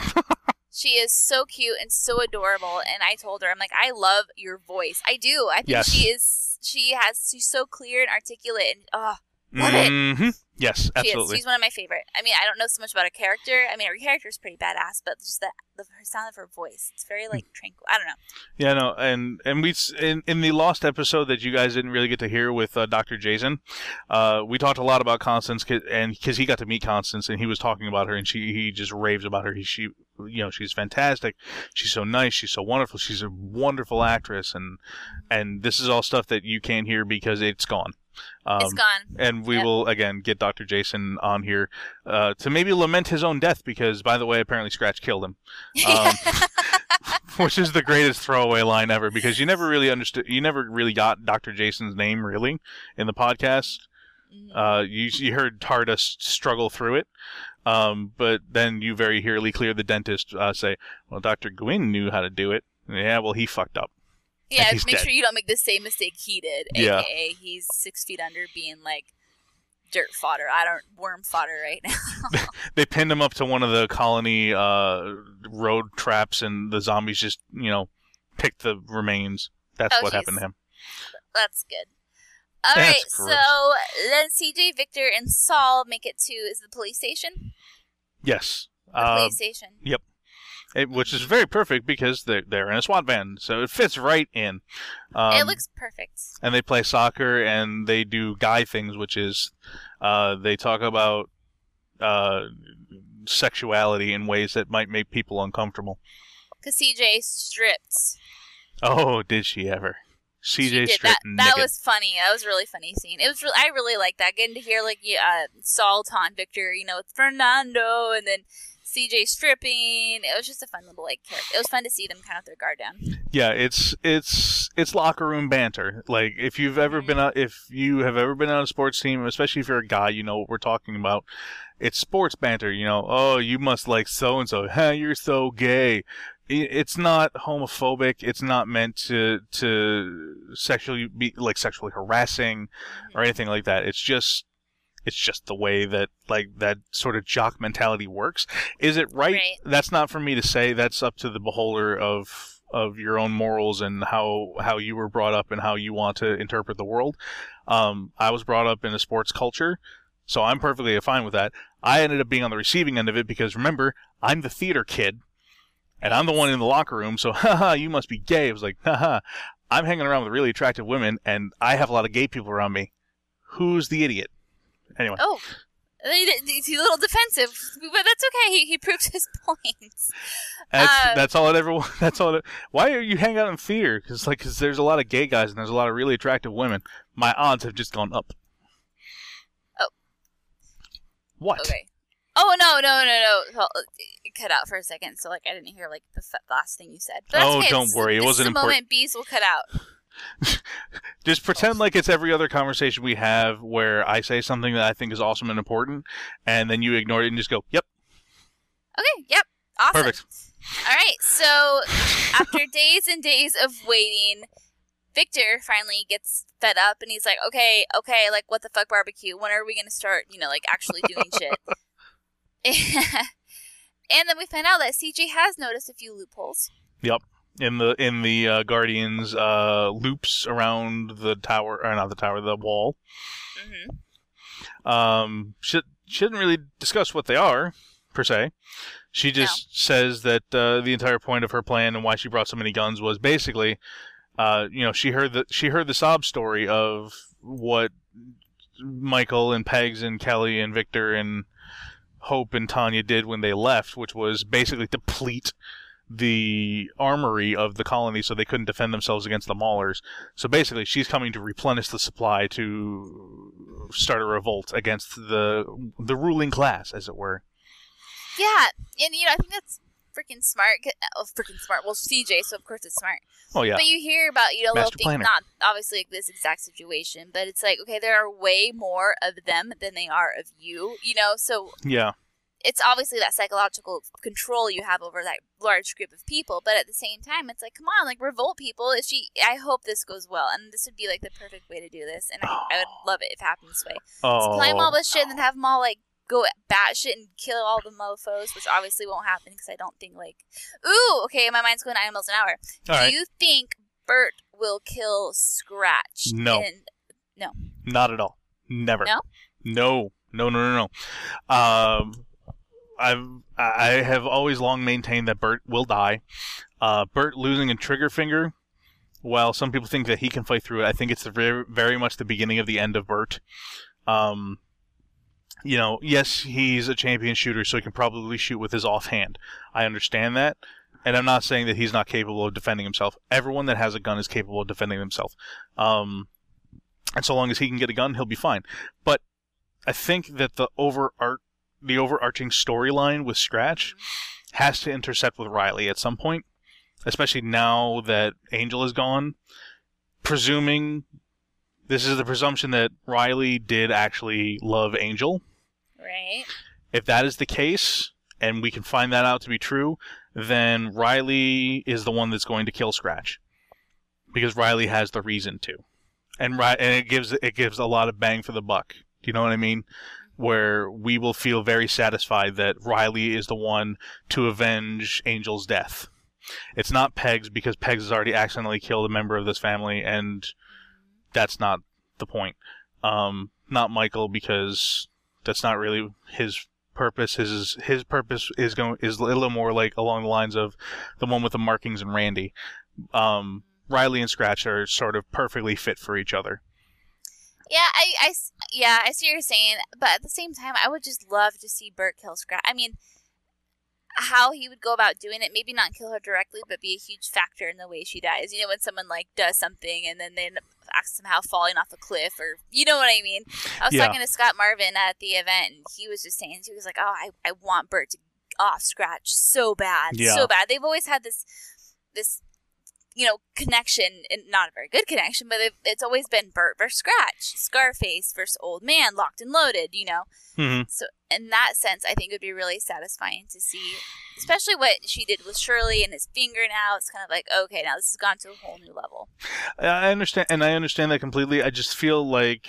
she is so cute and so adorable. And I told her, I'm like, I love your voice. I do. I think Yes. she is. She has. She's so clear and articulate. And oh, Love it. Mm-hmm. Yes, she is. absolutely. She's one of my favorite. I mean, I don't know so much about her character. I mean, her character is pretty badass, but just the her sound of her voice. It's very like tranquil. I don't know. Yeah, no, and and we in in the lost episode that you guys didn't really get to hear with uh, Dr. Jason, uh, we talked a lot about Constance and because he got to meet Constance and he was talking about her and she he just raves about her. He she you know she's fantastic. She's so nice. She's so wonderful. She's a wonderful actress and and this is all stuff that you can't hear because it's gone. Um, it's gone. and we Yep. will again get Dr. Jason on here uh, to maybe lament his own death because, by the way, apparently Scratch killed him, um, which is the greatest throwaway line ever because you never really understood, you never really got Dr. Jason's name really in the podcast. Mm. Uh, you you heard Tardus struggle through it, um, but then you very hearily clear the dentist uh, say, "Well, Dr. Gwyn knew how to do it." Yeah, well, he fucked up. Yeah, make dead. sure you don't make the same mistake he did. Yeah. AKA, he's six feet under, being like dirt fodder. I don't worm fodder right now. they pinned him up to one of the colony uh, road traps, and the zombies just, you know, picked the remains. That's Oh, what jeez. happened to him. That's good. All That's right, gross. so then CJ, Victor, and Saul make it to is the police station. Yes. The Uh, police station. It- which is very perfect because they're, they're in a SWAT van, so it fits right in. Um, it looks perfect. and they play soccer and they do guy things, which is uh, they talk about uh, sexuality in ways that might make people uncomfortable. Because CJ stripped. Oh, did she ever? CJ did. stripped That, that was funny. That was a really funny scene. It was. Re- I really like that. Getting to hear like uh, Saul taunt Victor, you know, with Fernando, and then CJ stripping. It was just a fun little like character. It was fun to see them kind of their guard down. Yeah, it's it's it's locker room banter. Like if you've ever mm-hmm. been out, if you have ever been on a sports team, especially if you're a guy, you know what we're talking about. It's sports banter. You know, oh, you must like so and so. Huh, you're so gay. It's not homophobic. It's not meant to to sexually be like sexually harassing or mm-hmm. anything like that. It's just it's just the way that like that sort of jock mentality works. Is it right? Right. That's not for me to say. That's up to the beholder of of your own morals and how how you were brought up and how you want to interpret the world. Um, I was brought up in a sports culture, so I'm perfectly fine with that. I ended up being on the receiving end of it because remember, I'm the theater kid, and I'm the one in the locker room. So, haha, you must be gay. I was like, haha, I'm hanging around with really attractive women, and I have a lot of gay people around me. Who's the idiot? Anyway, Oh. He's a little defensive, but that's okay. He, he proved his points. That's Uh, that's all it ever. That's all. It, why are you hanging out in theater? Because like, cause there's a lot of gay guys and there's a lot of really attractive women. My odds have just gone up. Oh. What? Okay. Oh no no no no! Cut out for a second, so like I didn't hear like the last thing you said. But Oh, okay. don't worry, it wasn't is the important. moment bees will cut out. Just pretend like it's every other conversation we have where I say something that I think is awesome and important, and then you ignore it and just go, "Yep, Okay. Yep. Awesome. perfect." All right. So after days and days of waiting, Victor finally gets fed up and he's like, okay, okay, like what the fuck barbecue? When are we gonna start, you know, like actually doing shit? and then we find out that CJ has noticed a few loopholes. Yep. In the in the uh, Guardians uh, loops around the tower, or not the tower, the wall. hmm Um, she, she didn't really discuss what they are, per se. She just says that uh, the entire point of her plan and why she brought so many guns was basically, uh, you know, she heard the she heard the sob story of what Michael and Pegs and Kelly and Victor and Hope and Tanya did when they left, which was basically deplete the armory of the colony so they couldn't defend themselves against the maulers. So basically, she's coming to replenish the supply to start a revolt against the the ruling class, as it were. Yeah, and you know I think that's freaking smart. Oh, freaking smart. Well, CJ, so of course it's smart. Oh yeah, But you hear about you know little things, not obviously like this exact situation, but it's like okay, there are way more of them than they are of you. You know, so yeah, it's obviously that psychological control you have over that large group of people but at the same time it's like come on like revolt people. Is she i hope this goes well and this would be like the perfect way to do this and i, I would love it if it happened this way. Oh, climb all this shit and then have them all like go batshit and kill all the mofos which obviously won't happen because i don't think like ooh okay my mind's going nine miles an hour. All right, do you think bert will kill scratch No. in- not at all, never, No? no, no, no, no, no. Um, I've I have always long maintained that Bert will die. Uh, Bert losing a trigger finger. While some people think that he can fight through it, I think it's very, very much the beginning of the end of Bert. Um, you know, yes, he's a champion shooter, so he can probably shoot with his offhand. I understand that, and I'm not saying that he's not capable of defending himself. Everyone that has a gun is capable of defending themselves. Um, and so long as he can get a gun, he'll be fine. But I think that the overart the overarching storyline with Scratch has to intersect with Riley at some point, especially now that Angel is gone. Presuming this is the presumption that Riley did actually love Angel. right If that is the case, and we can find that out to be true, then Riley is the one that's going to kill Scratch because Riley has the reason to, and and it gives it gives a lot of bang for the buck. Do you know what I mean? Where we will feel very satisfied that Riley is the one to avenge Angel's death. It's not Pegs because Pegs has already accidentally killed a member of this family, and that's not the point. Um, not Michael because that's not really his purpose. His his purpose is going is a little more like along the lines of the one with the markings and Randy. Um, Riley and Scratch are sort of perfectly fit for each other. Yeah, I, I yeah, I see what you're saying, but at the same time, I would just love to see Bert kill Scratch. I mean, how he would go about doing it, maybe not kill her directly, but be a huge factor in the way she dies. You know, when someone like does something and then they end up somehow falling off a cliff, or you know what I mean. I was Yeah. talking to Scott Marvin at the event, and he was just saying he was like, "Oh, I, I want Bert to off Scratch so bad, Yeah. so bad." They've always had this this you know, connection, and not a very good connection, but it, it's always been Bert versus Scratch, Scarface versus Old Man, Locked and Loaded, you know. hmm So in that sense, I think it would be really satisfying to see, especially what she did with Shirley and his finger. Now it's kind of like, okay, now this has gone to a whole new level. I understand, and I understand that completely. I just feel like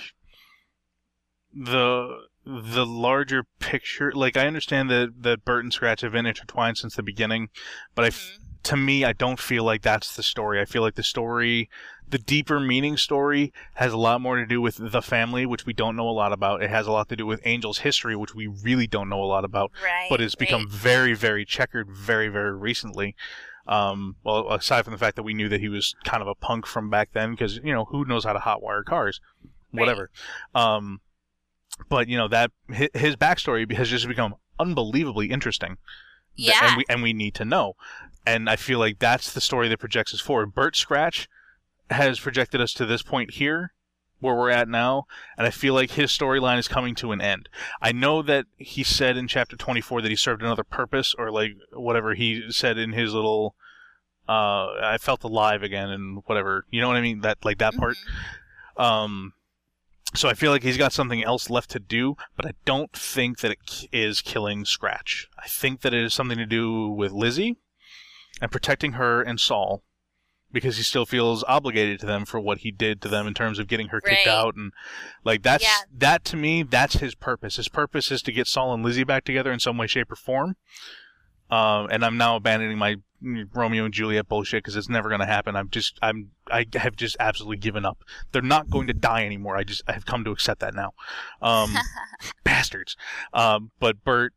the the larger picture, like I understand that that Bert and Scratch have been intertwined since the beginning, but I Mhm. To me, I don't feel like that's the story. I feel like the story, the deeper meaning story, has a lot more to do with the family, which we don't know a lot about. It has a lot to do with Angel's history, which we really don't know a lot about, Right. but it's right. become very, very checkered very, very recently. Um, well, aside from the fact that we knew that he was kind of a punk from back then, because you know who knows how to hotwire cars, whatever. Um, but you know that his backstory has just become unbelievably interesting. Yeah. and we and we need to know. And I feel like that's the story that projects us forward. Bert Scratch has projected us to this point here, where we're at now, and I feel like his storyline is coming to an end. I know that he said in chapter 24 that he served another purpose, or like whatever he said in his little. Uh, I felt alive again, and whatever you know what I mean. That like that part. Mhm. Um, so I feel like he's got something else left to do, but I don't think that it is killing Scratch. I think that it is something to do with Lizzie and protecting her and Saul, because he still feels obligated to them for what he did to them in terms of getting her kicked Right. out and like that's Yeah. that to me that's his purpose. His purpose is to get Saul and Lizzie back together in some way, shape, or form. Um, and I'm now abandoning my Romeo and Juliet bullshit because it's never going to happen. I'm just I'm I have just absolutely given up. They're not going to die anymore. I just I have come to accept that now. Um, bastards. Um, but Bert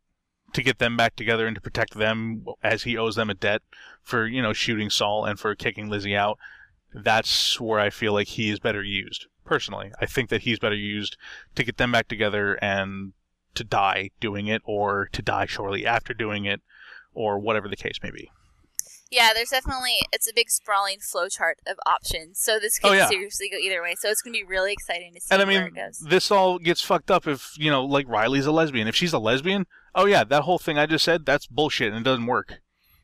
to get them back together and to protect them as he owes them a debt for you know shooting Saul and for kicking Lizzie out. That's where I feel like he is better used. Personally, I think that he's better used to get them back together and to die doing it, or to die shortly after doing it, or whatever the case may be. Yeah, there's definitely it's a big sprawling flowchart of options. So this oh, could Oh, yeah. seriously go either way. So it's gonna be really exciting to see And I where mean, it goes. this all gets fucked up if you know, like Riley's a lesbian. If she's a lesbian, oh yeah, that whole thing I just said, that's bullshit and it doesn't work.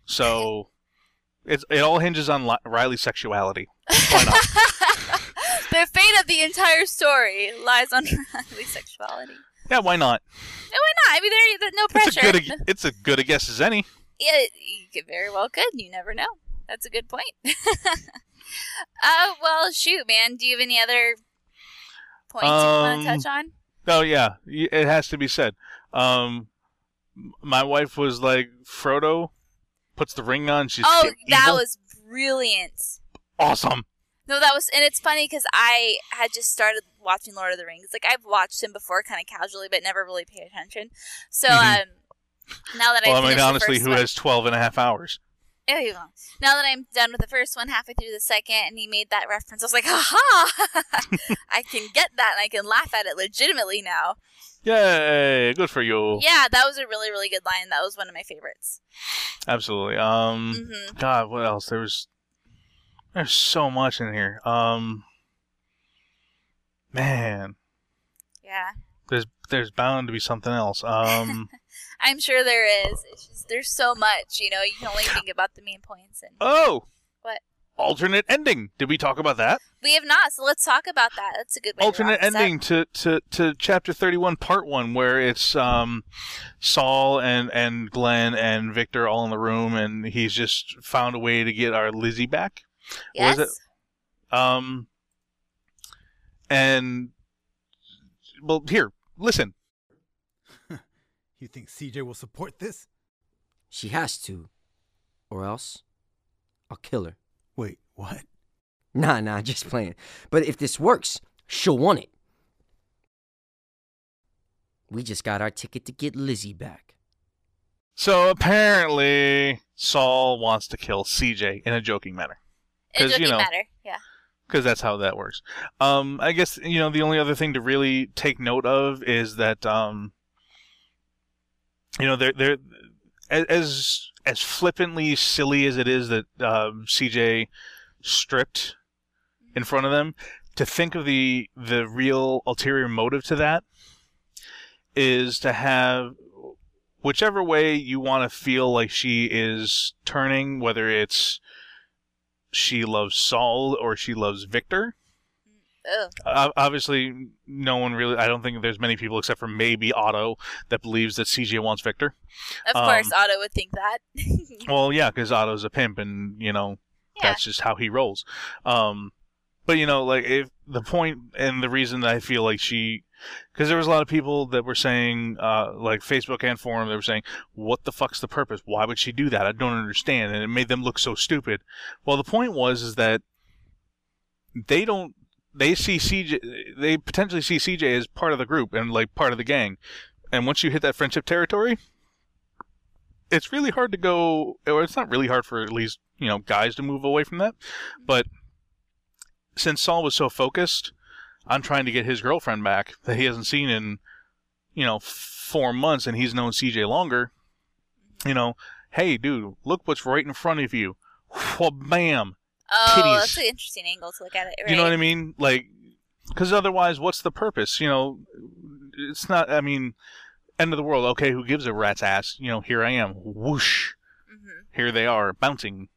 So, it's it all hinges on Li- Riley's sexuality. Why not? the fate of the entire story lies on Riley's sexuality. yeah, why not? No, why not? I mean, there, there's no It's pressure. a good. It's a good a guess as any. Yeah, you very well could. You never know. That's a good point. uh, well, shoot, man. Do you have any other points you want Um, to touch on? Oh yeah, it has to be said. Um, my wife was like, Frodo puts the ring on. She's Oh, evil. that was brilliant. awesome. No, that was, and it's funny because I had just started watching Lord of the Rings. Like I've watched him before, kind of casually, but never really paid attention. So, Mhm. um, now that Well, I I mean, honestly, who one, has 12 and a half hours? Won't. now that I'm done with the first one, halfway through the second, and he made that reference, I was like, "Ha I can get that, and I can laugh at it legitimately now." Yay! Good for you. Yeah, that was a really, really good line. That was one of my favorites. Absolutely. Um, hmm God, what else? There was. There's so much in here. Um, man, Yeah, there's there's bound to be something else. Um, I'm sure there is. It's just there's so much, you know. You can only think about the main points, and oh, What? Alternate ending. Did we talk about that? we have not. So let's talk about that. That's a good way. alternate to up. ending to, to, to chapter 31 part 1 where it's um Saul and and Glenn and Victor all in the room and he's just found a way to get our Lizzie back Yes. it- um and well here listen You think CJ will support this? She has to. Or else, I'll kill her. Wait, what? Nah, nah, just playing. But if this works, she'll want it. We just got our ticket to get Lizzie back. so apparently Saul wants to kill CJ in a joking manner It 'cause, you doesn't know, matter. Yeah. Because that's how that works. Um, I guess you know the only other thing to really take note of is that um, you know they're they're as as flippantly silly as it is that um, CJ stripped in front of them. To think of the the real ulterior motive to that is to have whichever way you want to feel like she is turning, whether it's she loves Saul or she loves Victor. Uh, obviously, no one really. I don't think there's many people except for maybe Otto that believes that CJ wants Victor. Of Um, course, Otto would think that. Well, yeah, because Otto's a pimp, and you know yeah. that's just how he rolls. Um, but you know, like if the point and the reason that I feel like she, because there was a lot of people that were saying, uh, like Facebook and forum, they were saying, "What the fuck's the purpose? Why would she do that? I don't understand." And it made them look so stupid. Well, the point was is that they don't. They see CJ. They potentially see CJ as part of the group and like part of the gang. And once you hit that friendship territory, it's really hard to go, or it's not really hard for at least you know guys to move away from that. But since Saul was so focused on trying to get his girlfriend back that he hasn't seen in you know four months, and he's known CJ longer, you know, hey dude, look what's right in front of you. Well, bam. oh, titties. that's an interesting angle to look at it. Right? You know what I mean? Like, because otherwise, what's the purpose? You know, it's not. I mean, end of the world. Okay, who gives a rat's ass? You know, here I am. Whoosh. hmm Here they are, bouncing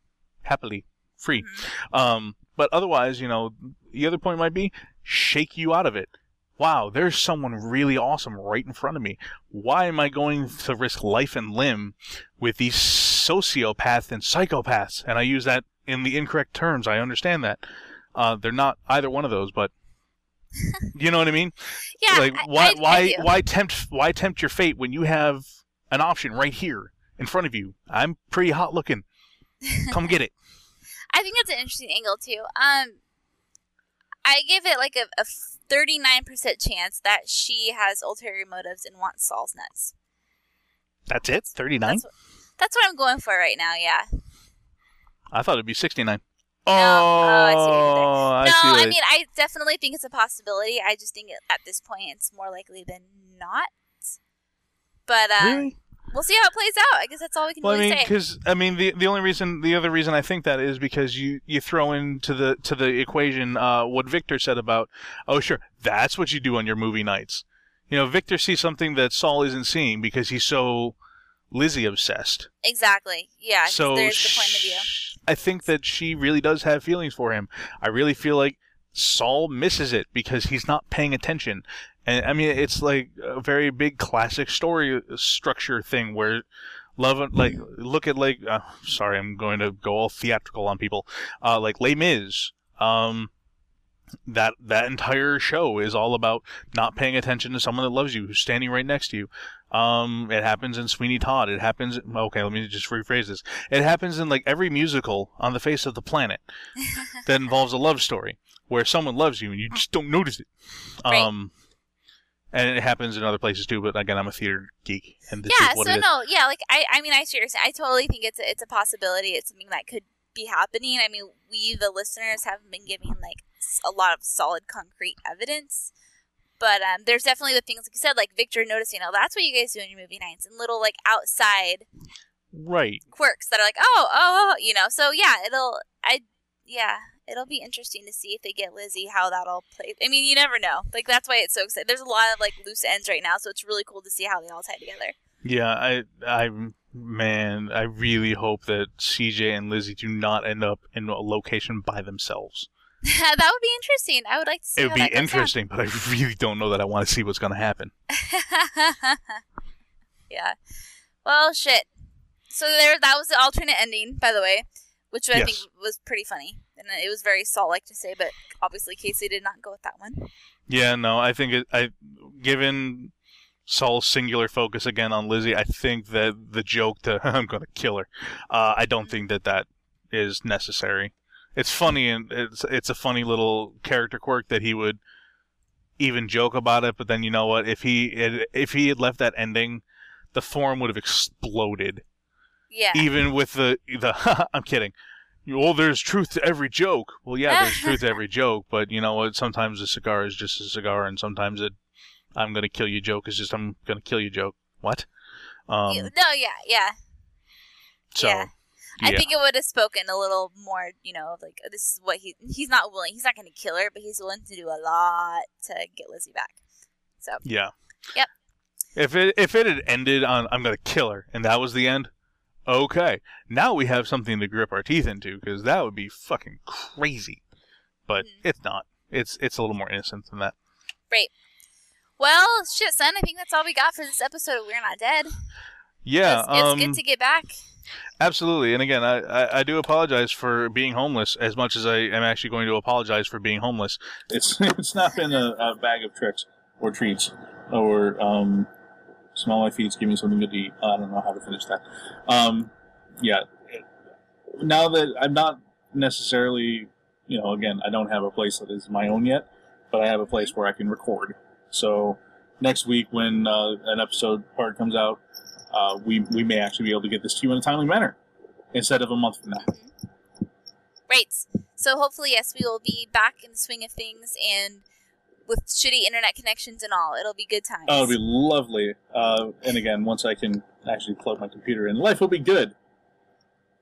happily, free. Mm-hmm. Um, but otherwise, you know, the other point might be shake you out of it. Wow, there's someone really awesome right in front of me. Why am I going to risk life and limb with these sociopaths and psychopaths? And I use that in the incorrect terms. I understand that. Uh, they're not either one of those, but you know what I mean? Yeah. like I- why I- I why do. why tempt why tempt your fate when you have an option right here in front of you? I'm pretty hot looking. Come get it. I think that's an interesting angle too. Um, I give it like a, a 39% chance that she has ulterior motives and wants Saul's nuts. That's it. Thirty nine. That's what, that's what I'm going for right now. Yeah. I thought it'd be sixty nine. oh, I see what you did there. Oh, I no, see what I mean I definitely think it's a possibility. I just think it, at this point it's more likely than not. But uh, really. We'll see how it plays out. I guess that's all we can Well, I mean, because I mean, the the only reason, the other reason I think that is because you you throw into the to the equation uh, what Victor said about, oh sure, that's what you do on your movie nights. You know, Victor sees something that Saul isn't seeing because he's so Lizzie obsessed. Exactly. Yeah. so there's the point of view. I think that she really does have feelings for him. I really feel like Saul misses it because he's not paying attention. And I mean, it's like a very big classic story structure thing where love, like, look at like, uh, sorry, I'm going to go all theatrical on people. Uh, like Les Mis. Um, that that entire show is all about not paying attention to someone that loves you, who's standing right next to you. Um, it happens in Sweeney Todd. It happens. Okay, let me just rephrase this. It happens in like every musical on the face of the planet that involves a love story where someone loves you and you just don't notice it. Right. Um, and it happens in other places too. But again, I'm a theater geek, and this yeah. is what So it is. no. Yeah. Like I. I mean, I seriously. I totally think it's a, it's a possibility. It's something that could be happening. I mean, we the listeners haven't been giving like a lot of solid, concrete evidence. But um, there's definitely the things like you said, like Victor noticing, oh, that's what you guys do in your movie nights, and little like outside Right. quirks that are like, oh, oh, oh, you know. So yeah, it'll, I, yeah, it'll be interesting to see if they get Lizzie how that all plays. I mean, you never know. Like that's why it's so exciting. There's a lot of like loose ends right now, so it's really cool to see how they all tie together. Yeah, I, I, man, I really hope that CJ and Lizzie do not end up in a location by themselves. that would be interesting. I would like to see. It would be down. interesting, but I really don't know that I want to see what's going to happen. yeah. Well, shit. So there, that was the alternate ending, by the way, which I Yes. think was pretty funny, and it was very Saul-like to say, but obviously Casey did not go with that one. Yeah, no, I think it, I, given Saul's singular focus again on Lizzie, I think that the joke to "I'm going to kill her," uh, I don't think that that is necessary. It's funny and it's it's a funny little character quirk that he would even joke about it, but then you know what? If he had, if he had left that ending, the forum would have exploded. Yeah. Even with the the I'm kidding. Oh, there's truth to every joke. Well, yeah, there's truth to every joke, but you know what? Sometimes a cigar is just a cigar, and sometimes it I'm gonna kill you joke is just I'm gonna kill you joke. What? Um. You- no, yeah, yeah. So. yeah. I yeah. think it would have spoken a little more, you know, like this is what he he's not willing. He's not going to kill her, but he's willing to do a lot to get Lizzie back. So Yeah. Yep. If it if it had ended on I'm gonna kill her and that was the end, okay. Now we have something to grip our teeth into because that would be fucking crazy. But Mhm. it's not. It's it's a little more innocent than that. Right. Well, shit, son. I think that's all we got for this episode of We're Not Dead. Yeah. it's, it's um, good to get back. Absolutely. And again, I, I, I do apologize for being homeless as much as I am actually going to apologize for being homeless. It's it's not been a, a bag of tricks or treats or um, smell my feet, give me something good to eat. I don't know how to finish that. Um, yeah. Now that I'm not necessarily, you know, again, I don't have a place that is my own yet, but I have a place where I can record. So next week, when uh, an episode part comes out, uh, we we may actually be able to get this to you in a timely manner instead of a month from now. Right. So hopefully, yes, we will be back in the swing of things and with shitty internet connections and all. It'll be good times. Oh, it'll be lovely. Uh, and again, once I can actually plug my computer in, life will be good.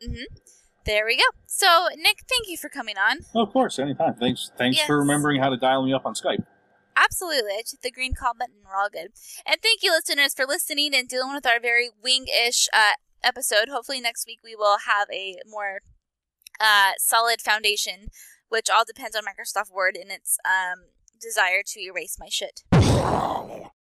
Mm-hmm. There we go. So, Nick, thank you for coming on. Oh, of course, anytime. Thanks, thanks Yes. for remembering how to dial me up on Skype. Absolutely. I hit the green call button. We're all good. And thank you, listeners, for listening and dealing with our very wing-ish uh, episode. Hopefully, next week we will have a more uh, solid foundation, which all depends on Microsoft Word and its um, desire to erase my shit.